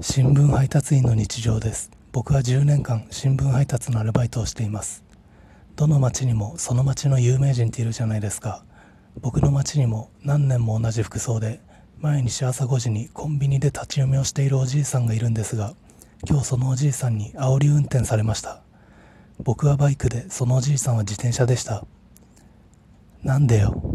新聞配達員の日常です。僕は10年間新聞配達のアルバイトをしています。どの町にもその町の有名人っているじゃないですか。僕の町にも何年も同じ服装で毎日朝5時にコンビニで立ち読みをしているおじいさんがいるんですが今日そのおじいさんに煽り運転されました。僕はバイクでそのおじいさんは自転車でした。なんでよ。